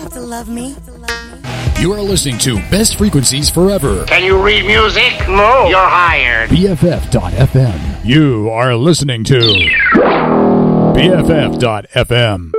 have to love me. You are listening to Best Frequencies Forever. Can you read music? No. You're hired. BFF.FM. You are listening to BFF.FM.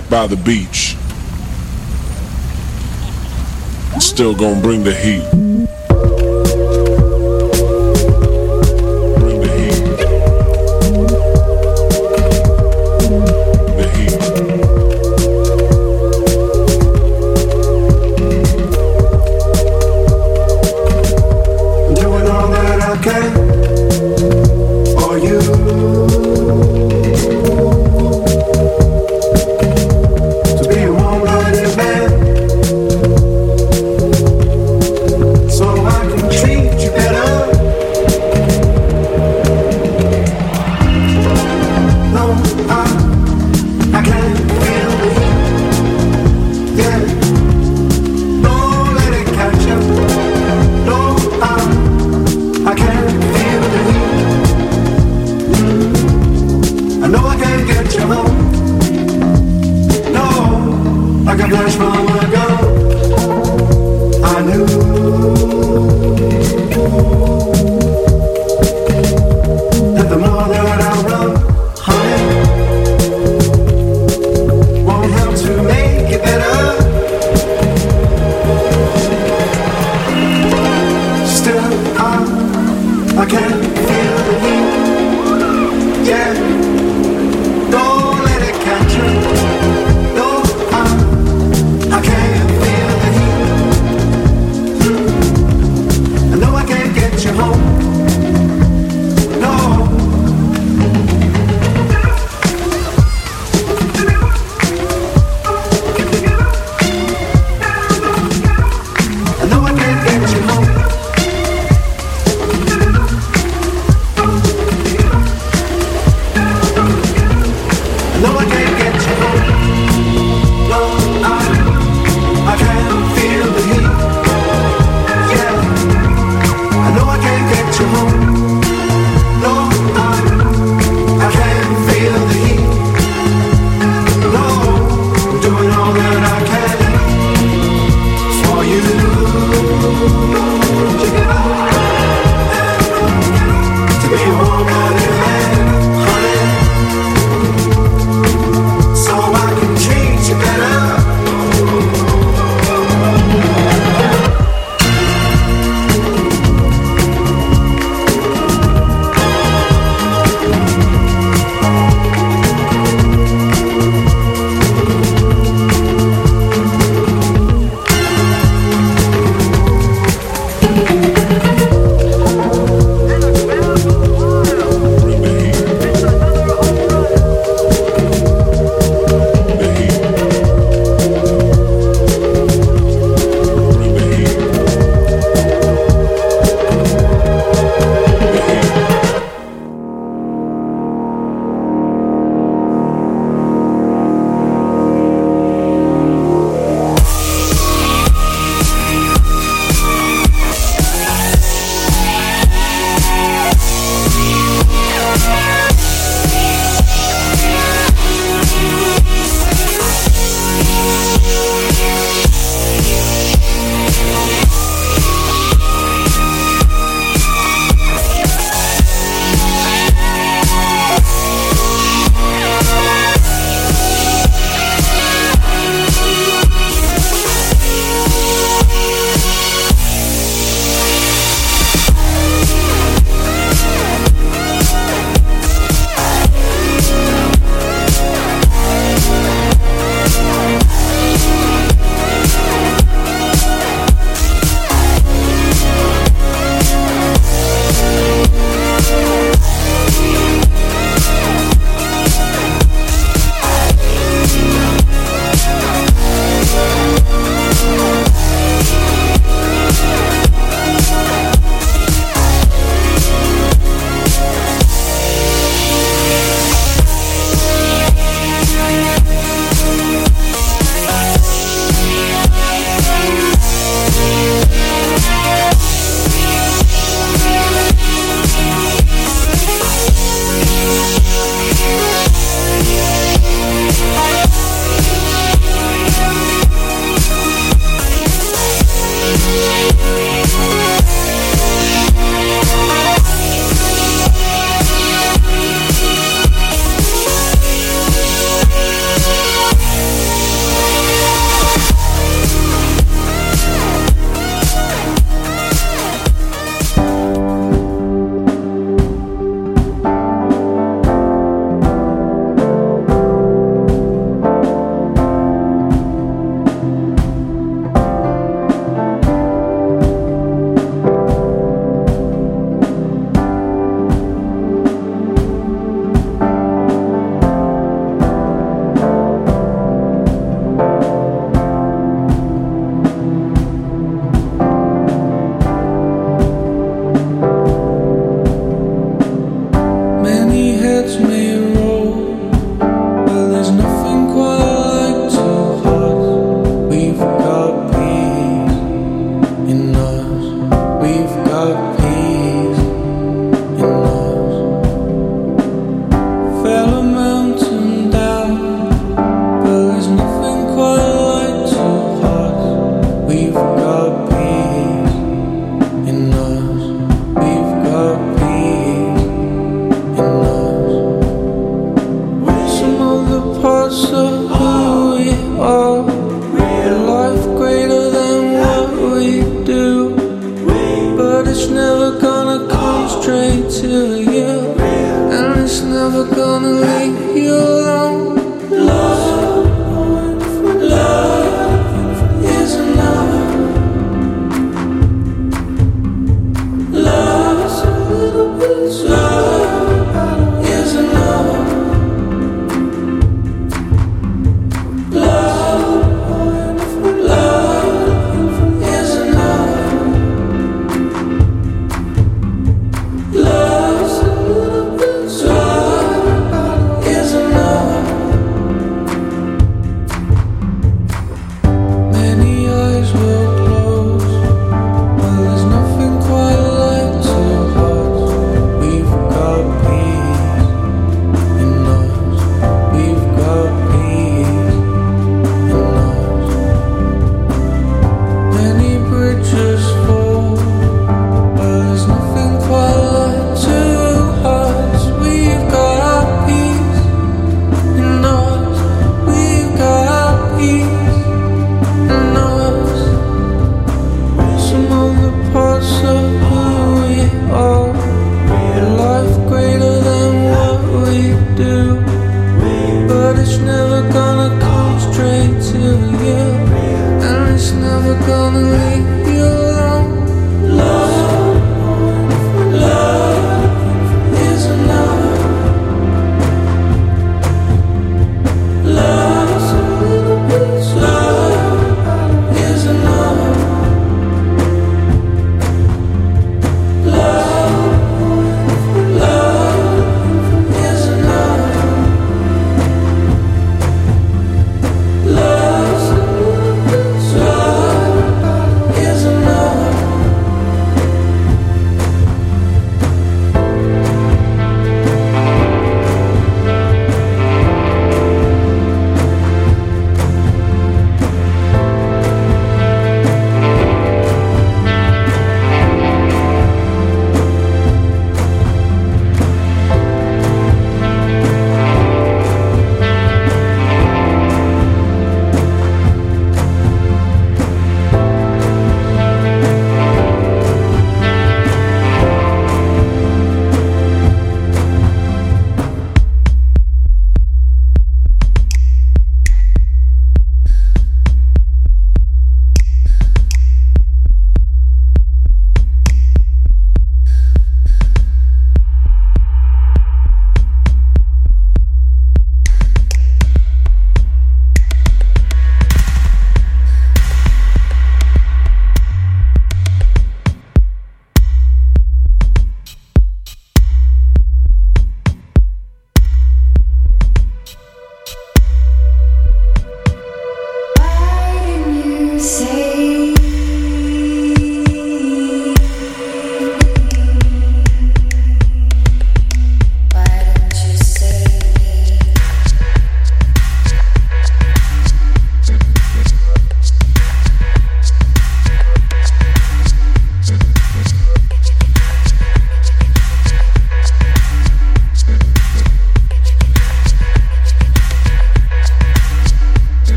back by the beach. Still gonna bring the heat.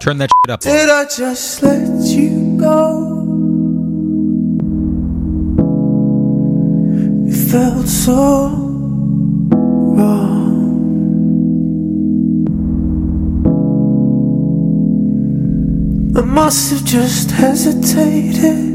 Turn that shit up. Did I just let you go? It felt so wrong. I must have just hesitated.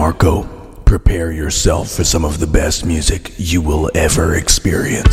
Marco, prepare yourself for some of the best music you will ever experience.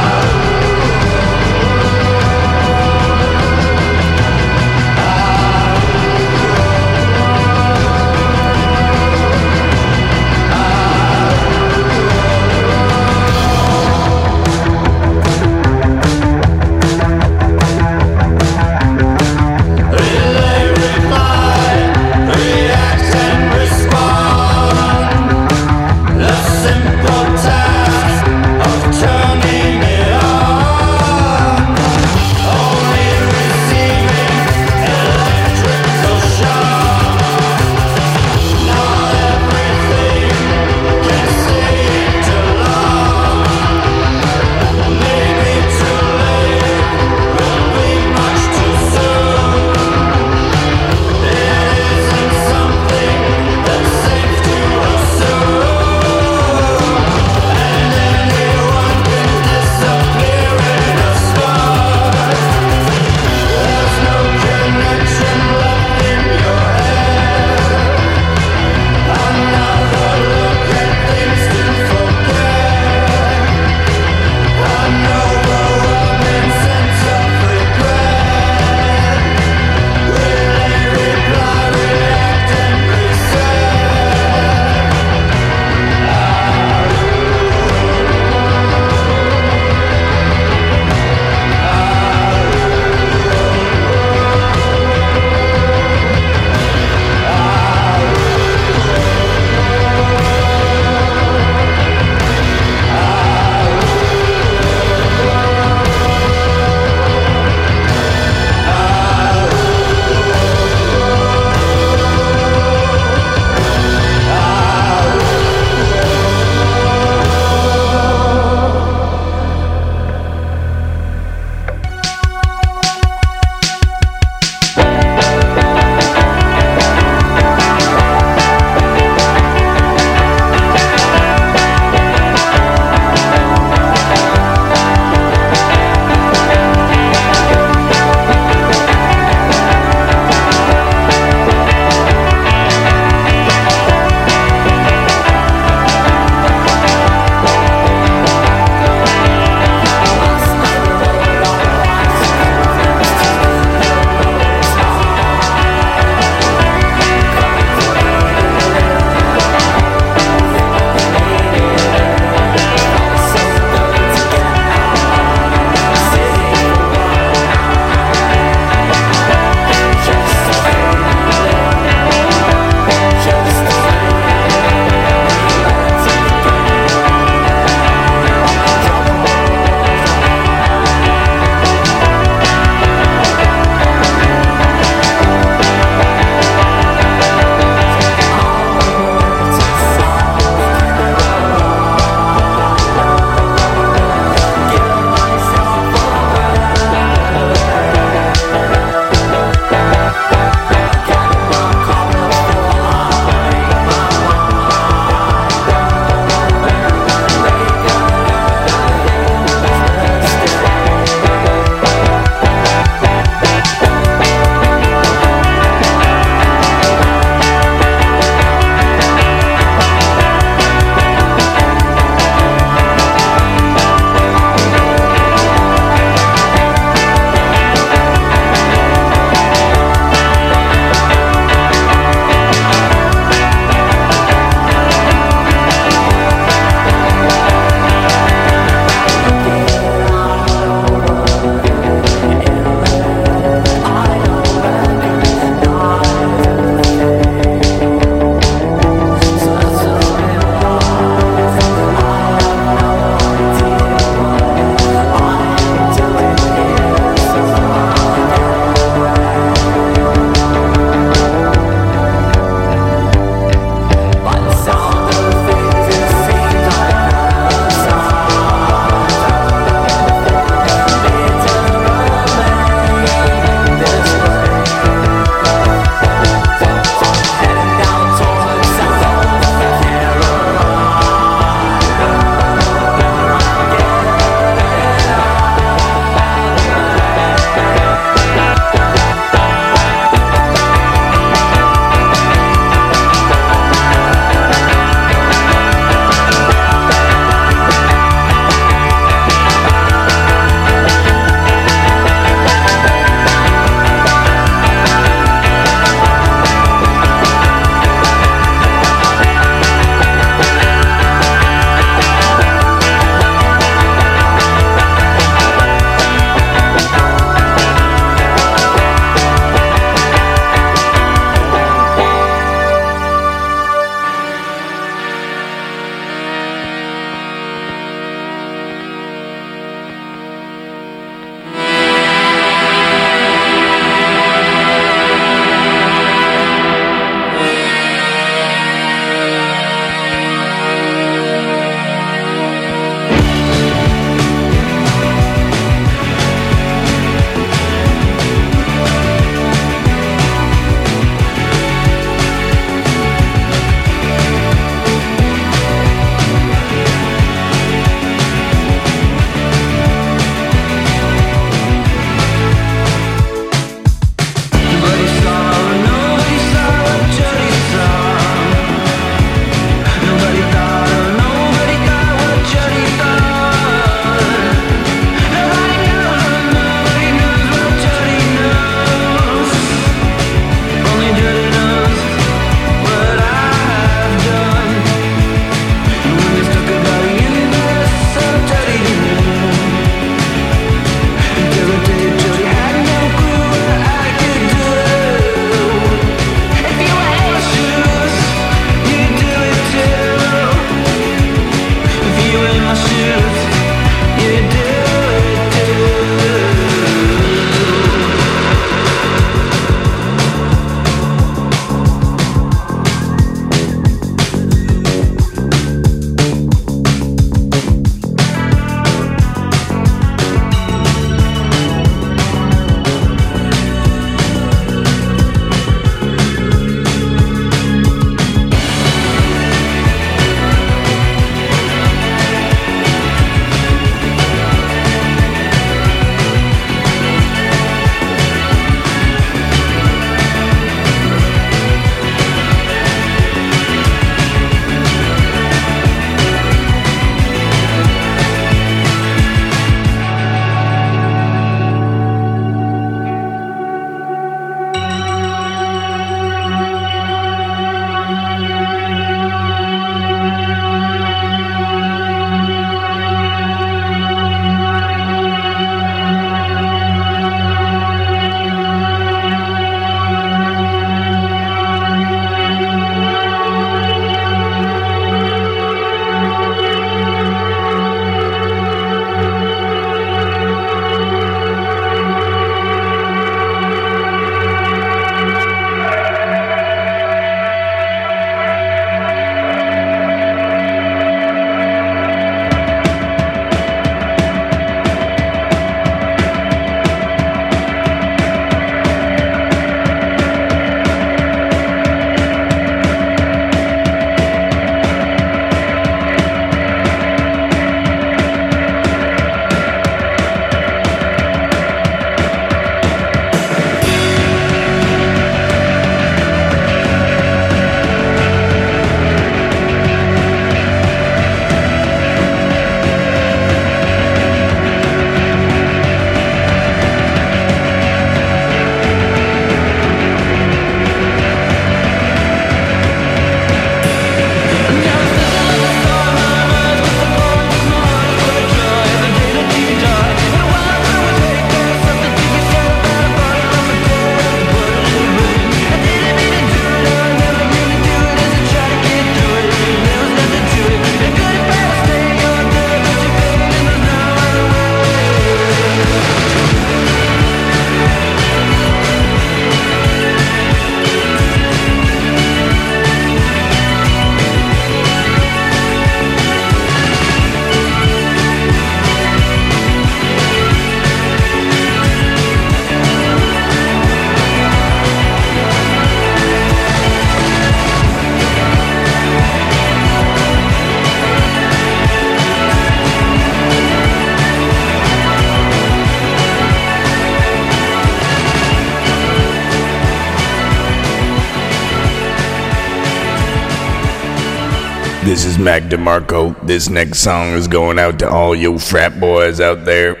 Mac DeMarco. This next song is going out to all you frat boys out there.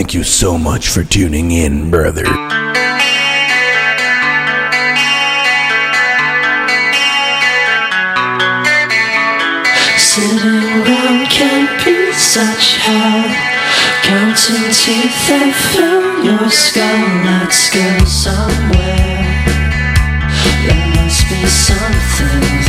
Thank you so much for tuning in, brother. Sitting around can be such hell. Counting teeth that fill your skull. Let's go somewhere. There must be something.